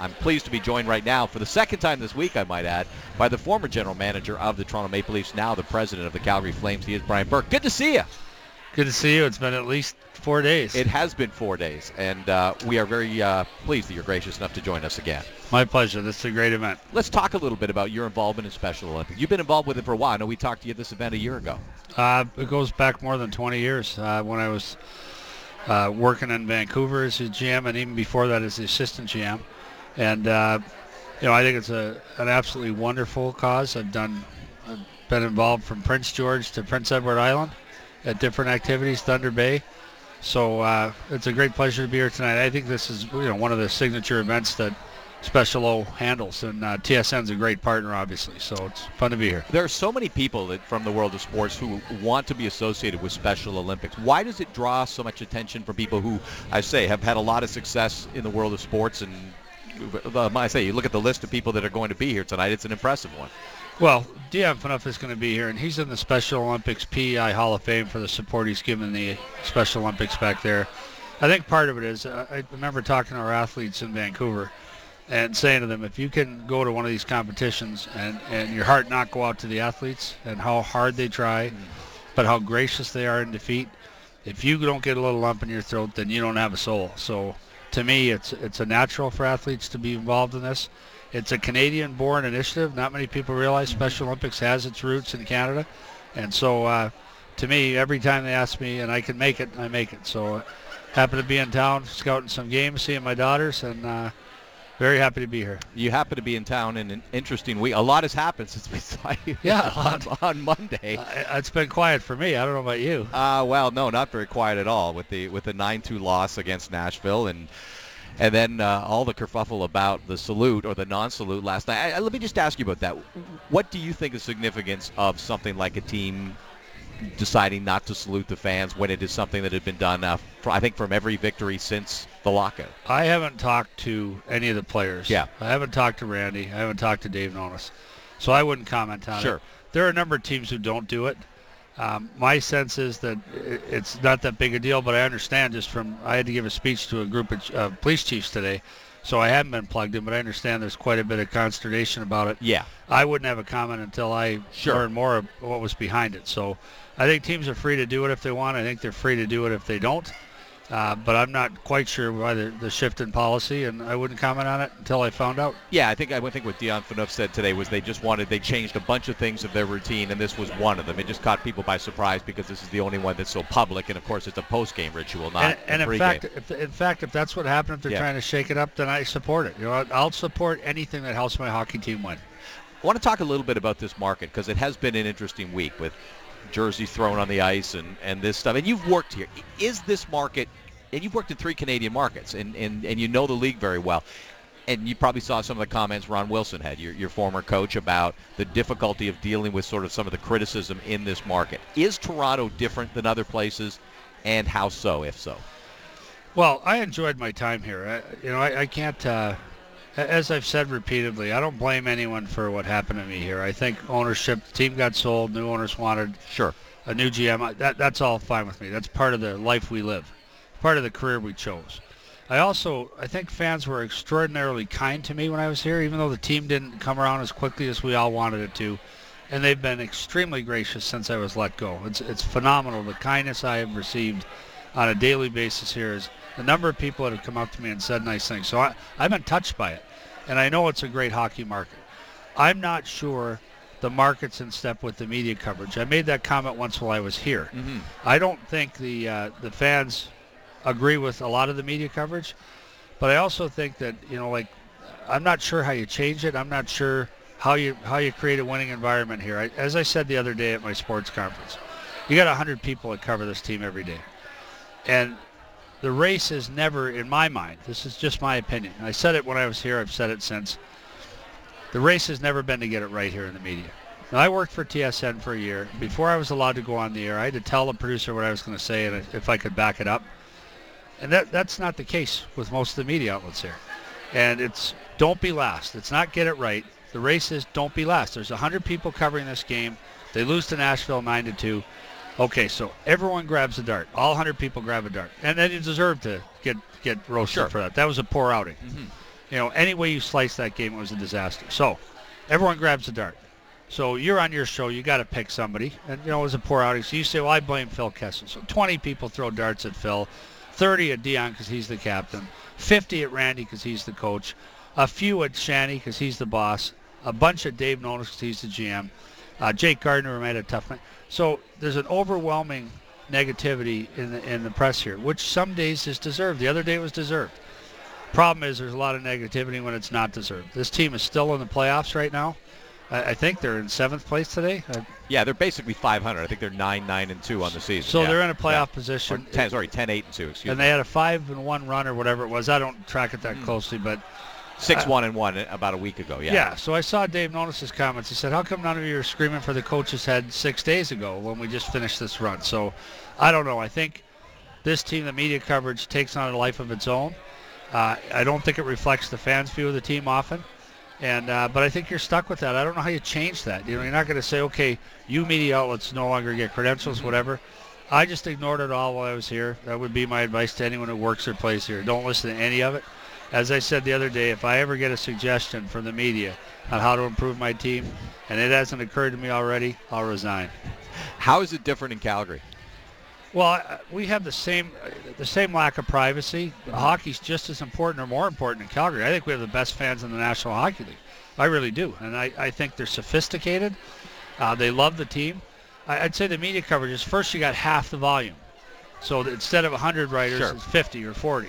I'm pleased to be joined right now for the second time this week, I might add, by the former general manager of the Toronto Maple Leafs, now the president of the Calgary Flames. He is Brian Burke. Good to see you. Good to see you. It's been at least four days. It has been four days, and uh, we are very uh, pleased that you're gracious enough to join us again. My pleasure. This is a great event. Let's talk a little bit about your involvement in Special Olympics. You've been involved with it for a while. I know we talked to you at this event a year ago. Uh, it goes back more than 20 years uh, when I was uh, working in Vancouver as a GM, and even before that as the assistant GM. And uh, you know, I think it's a an absolutely wonderful cause. I've done, I've been involved from Prince George to Prince Edward Island at different activities, Thunder Bay. So uh, it's a great pleasure to be here tonight. I think this is you know one of the signature events that Special O handles, and uh, TSN's a great partner, obviously. So it's fun to be here. There are so many people that, from the world of sports who want to be associated with Special Olympics. Why does it draw so much attention from people who, I say, have had a lot of success in the world of sports? And uh, I say, you look at the list of people that are going to be here tonight; it's an impressive one. Well, Phaneuf is going to be here, and he's in the Special Olympics PEI Hall of Fame for the support he's given the Special Olympics back there. I think part of it is uh, I remember talking to our athletes in Vancouver and saying to them, if you can go to one of these competitions and, and your heart not go out to the athletes and how hard they try, but how gracious they are in defeat, if you don't get a little lump in your throat, then you don't have a soul. So to me, it's it's a natural for athletes to be involved in this. It's a Canadian-born initiative. Not many people realize Special Olympics has its roots in Canada, and so uh, to me, every time they ask me and I can make it, I make it. So uh, happy to be in town, scouting some games, seeing my daughters, and uh, very happy to be here. You happen to be in town in an interesting week. A lot has happened since we saw you yeah, on, on Monday. Uh, it's been quiet for me. I don't know about you. Uh, well, no, not very quiet at all with the with the 9-2 loss against Nashville and and then uh, all the kerfuffle about the salute or the non-salute last night. I, I, let me just ask you about that. What do you think the significance of something like a team deciding not to salute the fans when it is something that had been done, uh, for, I think, from every victory since the lockout? I haven't talked to any of the players. Yeah. I haven't talked to Randy. I haven't talked to Dave Nonis. So I wouldn't comment on sure. it. There are a number of teams who don't do it. Um, my sense is that it's not that big a deal, but I understand just from I had to give a speech to a group of uh, police chiefs today, so I haven't been plugged in, but I understand there's quite a bit of consternation about it. Yeah. I wouldn't have a comment until I sure. learn more of what was behind it. So I think teams are free to do it if they want. I think they're free to do it if they don't. Uh, but I'm not quite sure why the, the, shift in policy, and I wouldn't comment on it until I found out. Yeah, I think I think what Dion Phaneuf said today was they just wanted they changed a bunch of things of their routine, and this was one of them. It just caught people by surprise because this is the only one that's so public, and of course it's a post-game ritual, not and, and in fact, if, in fact, if that's what happened, if they're yeah. trying to shake it up, then I support it. You know, I'll support anything that helps my hockey team win. I want to talk a little bit about this market because it has been an interesting week with jerseys thrown on the ice and, and this stuff. And you've worked here. Is this market and you've worked in three Canadian markets, and, and, and you know the league very well. And you probably saw some of the comments Ron Wilson had, your, your former coach, about the difficulty of dealing with sort of some of the criticism in this market. Is Toronto different than other places, and how so, if so? Well, I enjoyed my time here. I, you know, I, I can't, uh, as I've said repeatedly, I don't blame anyone for what happened to me here. I think ownership, the team got sold, new owners wanted sure a new GM. That, that's all fine with me. That's part of the life we live part of the career we chose. I also I think fans were extraordinarily kind to me when I was here, even though the team didn't come around as quickly as we all wanted it to. And they've been extremely gracious since I was let go. It's it's phenomenal the kindness I have received on a daily basis here is the number of people that have come up to me and said nice things. So I, I've been touched by it. And I know it's a great hockey market. I'm not sure the market's in step with the media coverage. I made that comment once while I was here. Mm-hmm. I don't think the uh, the fans agree with a lot of the media coverage, but I also think that you know, like, I'm not sure how you change it. I'm not sure how you how you create a winning environment here. I, as I said the other day at my sports conference, you got 100 people that cover this team every day, and the race is never, in my mind, this is just my opinion. I said it when I was here. I've said it since. The race has never been to get it right here in the media. Now, I worked for TSN for a year. Before I was allowed to go on the air, I had to tell the producer what I was going to say and if I could back it up. And that, that's not the case with most of the media outlets here. And it's don't be last. It's not get it right. The race is don't be last. There's 100 people covering this game. They lose to Nashville 9 to 2. Okay, so everyone grabs a dart. All 100 people grab a dart. And then you deserve to get get roasted sure. for that. That was a poor outing. Mm-hmm. You know, any way you slice that game, it was a disaster. So everyone grabs a dart. So you're on your show, you got to pick somebody. And, you know, it was a poor outing. So you say, well, I blame Phil Kessel. So 20 people throw darts at Phil, 30 at Dion because he's the captain, 50 at Randy because he's the coach, a few at Shanny because he's the boss, a bunch at Dave Nonis because he's the GM. Uh, Jake Gardiner made a tough night. So there's an overwhelming negativity in the, in the press here, which some days is deserved. The other day it was deserved. Problem is there's a lot of negativity when it's not deserved. This team is still in the playoffs right now. I, I think they're in seventh place today. Uh, Yeah, they're basically 500. I think they're 9, 9, and 2 on the season. so Yeah. they're in a playoff Yeah. Or position. 10, sorry, 10, 8, and 2. Excuse and me. they had a five and one run or whatever it was. I don't track it that Hmm. closely, but 6, 1, and 1 about a week ago. Yeah. yeah. So I saw Dave Nonis's comments. He said, "How come none of you are screaming for the coach's head six days ago when we just finished this run?" So I don't know. I think this team, the media coverage takes on a life of its own. Uh, I don't think it reflects the fans' view of the team often. And uh, but I think you're stuck with that. I don't know how you change that. You know, you're not going to say, okay, you media outlets no longer get credentials, whatever. I just ignored it all while I was here. That would be my advice to anyone who works or plays here. Don't listen to any of it. As I said the other day, if I ever get a suggestion from the media on how to improve my team, and it hasn't occurred to me already, I'll resign. How is it different in Calgary? Well, we have the same the same lack of privacy. Hockey's just as important or more important in Calgary. I think we have the best fans in the National Hockey League. I really do, and I, I think they're sophisticated. Uh, they love the team. I, I'd say the media coverage is first you got half the volume, so instead of 100 writers, Sure. it's 50 or 40.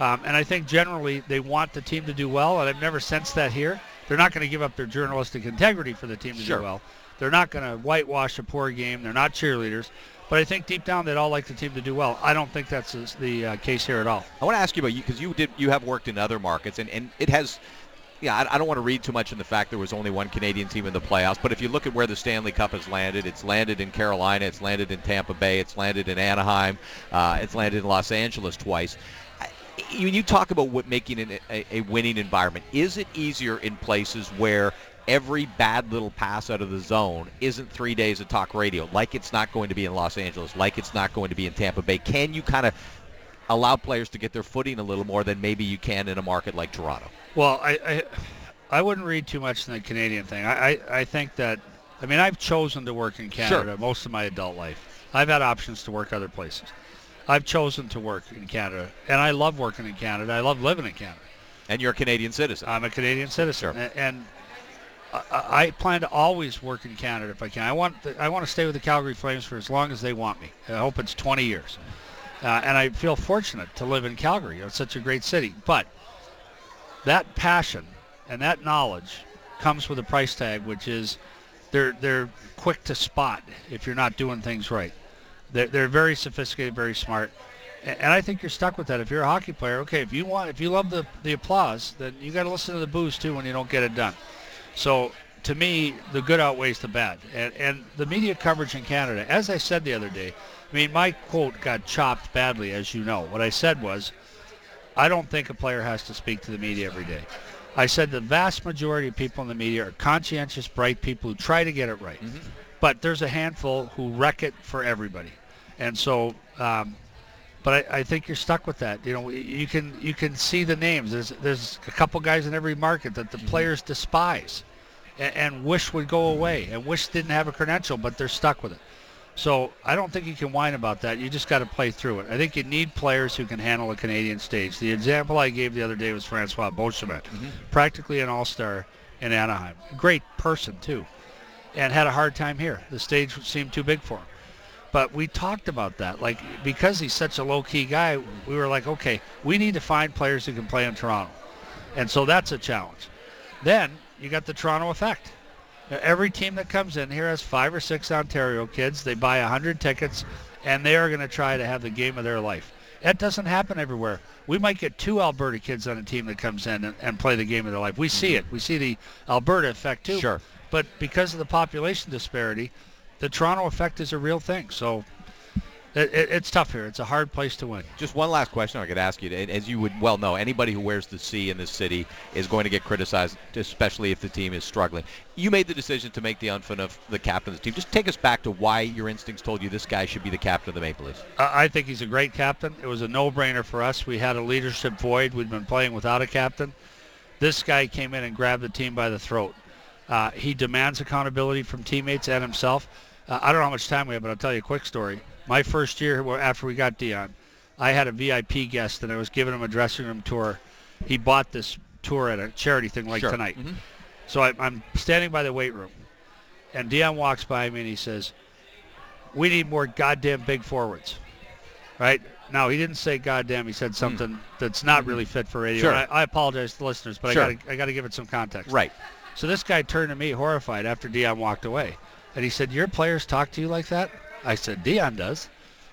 Um, and I think generally they want the team to do well, and I've never sensed that here. They're not going to give up their journalistic integrity for the team to Sure. do well. They're not going to whitewash a poor game. They're not cheerleaders. But I think deep down they'd all like the team to do well. I don't think that's the- the uh, case here at all. I want to ask you about you because you did you have worked in other markets and, and it has yeah I, I don't want to read too much in the fact there was only one Canadian team in the playoffs but if you look at where the Stanley Cup has landed it's landed in Carolina it's landed in Tampa Bay it's landed in Anaheim uh, it's landed in Los Angeles twice When you talk about what making an, a, a winning environment is it easier in places where every bad little pass out of the zone isn't three days of talk radio like it's not going to be in Los Angeles like it's not going to be in Tampa Bay can you kind of allow players to get their footing a little more than maybe you can in a market like Toronto. Well, I, I, I wouldn't read too much in the Canadian thing. I, I, I think that, I mean, I've chosen to work in Canada most of my adult life. I've had options to work other places. I've chosen to work in Canada, and I love working in Canada. I love living in Canada. And you're a Canadian citizen. I'm a Canadian citizen, Sure. and I, I plan to always work in Canada if I can. I want the, I want to stay with the Calgary Flames for as long as they want me. I hope it's 20 years, uh, and I feel fortunate to live in Calgary. It's such a great city, but that passion and that knowledge comes with a price tag, which is they're they're quick to spot if you're not doing things right. They're, they're very sophisticated, very smart, A- and I think you're stuck with that. If you're a hockey player, okay, if you want, if you love the the applause, then you got to listen to the boos too when you don't get it done. So to me, the good outweighs the bad, and and the media coverage in Canada, as I said the other day, I mean my quote got chopped badly, as you know. What I said was, I don't think a player has to speak to the media every day. I said the vast majority of people in the media are conscientious, bright people who try to get it right. Mm-hmm. But there's a handful who wreck it for everybody. And so, um, but I, I think you're stuck with that. You know, you can you can see the names. There's there's a couple guys in every market that the players despise, and, and wish would go away, and wish didn't have a credential, but they're stuck with it. So I don't think you can whine about that. You just got to play through it. I think you need players who can handle a Canadian stage. The example I gave the other day was Francois Beauchemin, practically an all-star in Anaheim. Great person too, and had a hard time here. The stage seemed too big for him. But we talked about that. Like because he's such a low-key guy, we were like, okay, we need to find players who can play in Toronto, and so that's a challenge. Then you got the Toronto effect. Now, Every team that comes in here has five or six Ontario kids. They buy a hundred tickets, and they are going to try to have the game of their life. That doesn't happen everywhere. We might get two Alberta kids on a team that comes in and, and play the game of their life. We see it. We see the Alberta effect too. Sure. But because of the population disparity, the Toronto effect is a real thing. So it, it, it's tough here. It's a hard place to win. Just one last question I could ask you. As you would well know, anybody who wears the C in this city is going to get criticized, especially if the team is struggling. You made the decision to make Dion Phaneuf the captain of the team. Just take us back to why your instincts told you this guy should be the captain of the Maple Leafs. I think he's a great captain. It was a no-brainer for us. We had a leadership void. We'd been playing without a captain. This guy came in and grabbed the team by the throat. Uh, he demands accountability from teammates and himself. Uh, I don't know how much time we have, but I'll tell you a quick story. My first year after we got Dion, I had a VIP guest and I was giving him a dressing room tour. He bought this tour at a charity thing like Sure. tonight. Mhm. So I, I'm standing by the weight room, and Dion walks by me and he says, "We need more goddamn big forwards." Right now, he didn't say "goddamn." He said something that's not really fit for radio. Sure. I, I apologize to the listeners, but Sure. I got I got to give it some context. Right. So this guy turned to me horrified after Dion walked away, and he said, "Your players talk to you like that?" I said, "Dion does."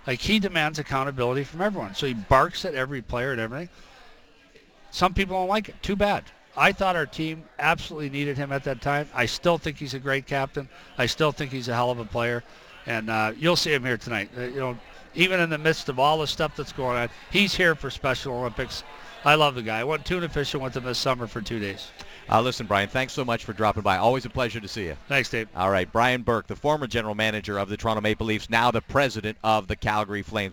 Like he demands accountability from everyone, so he barks at every player and everything. Some people don't like it. Too bad. I thought our team absolutely needed him at that time. I still think he's a great captain. I still think he's a hell of a player, and uh, you'll see him here tonight. Uh, you know, even in the midst of all the stuff that's going on, he's here for Special Olympics. I love the guy. I went tuna fishing with him this summer for two days. Uh, listen, Brian, thanks so much for dropping by. Always a pleasure to see you. Thanks, Dave. All right, Brian Burke, the former general manager of the Toronto Maple Leafs, now the president of the Calgary Flames.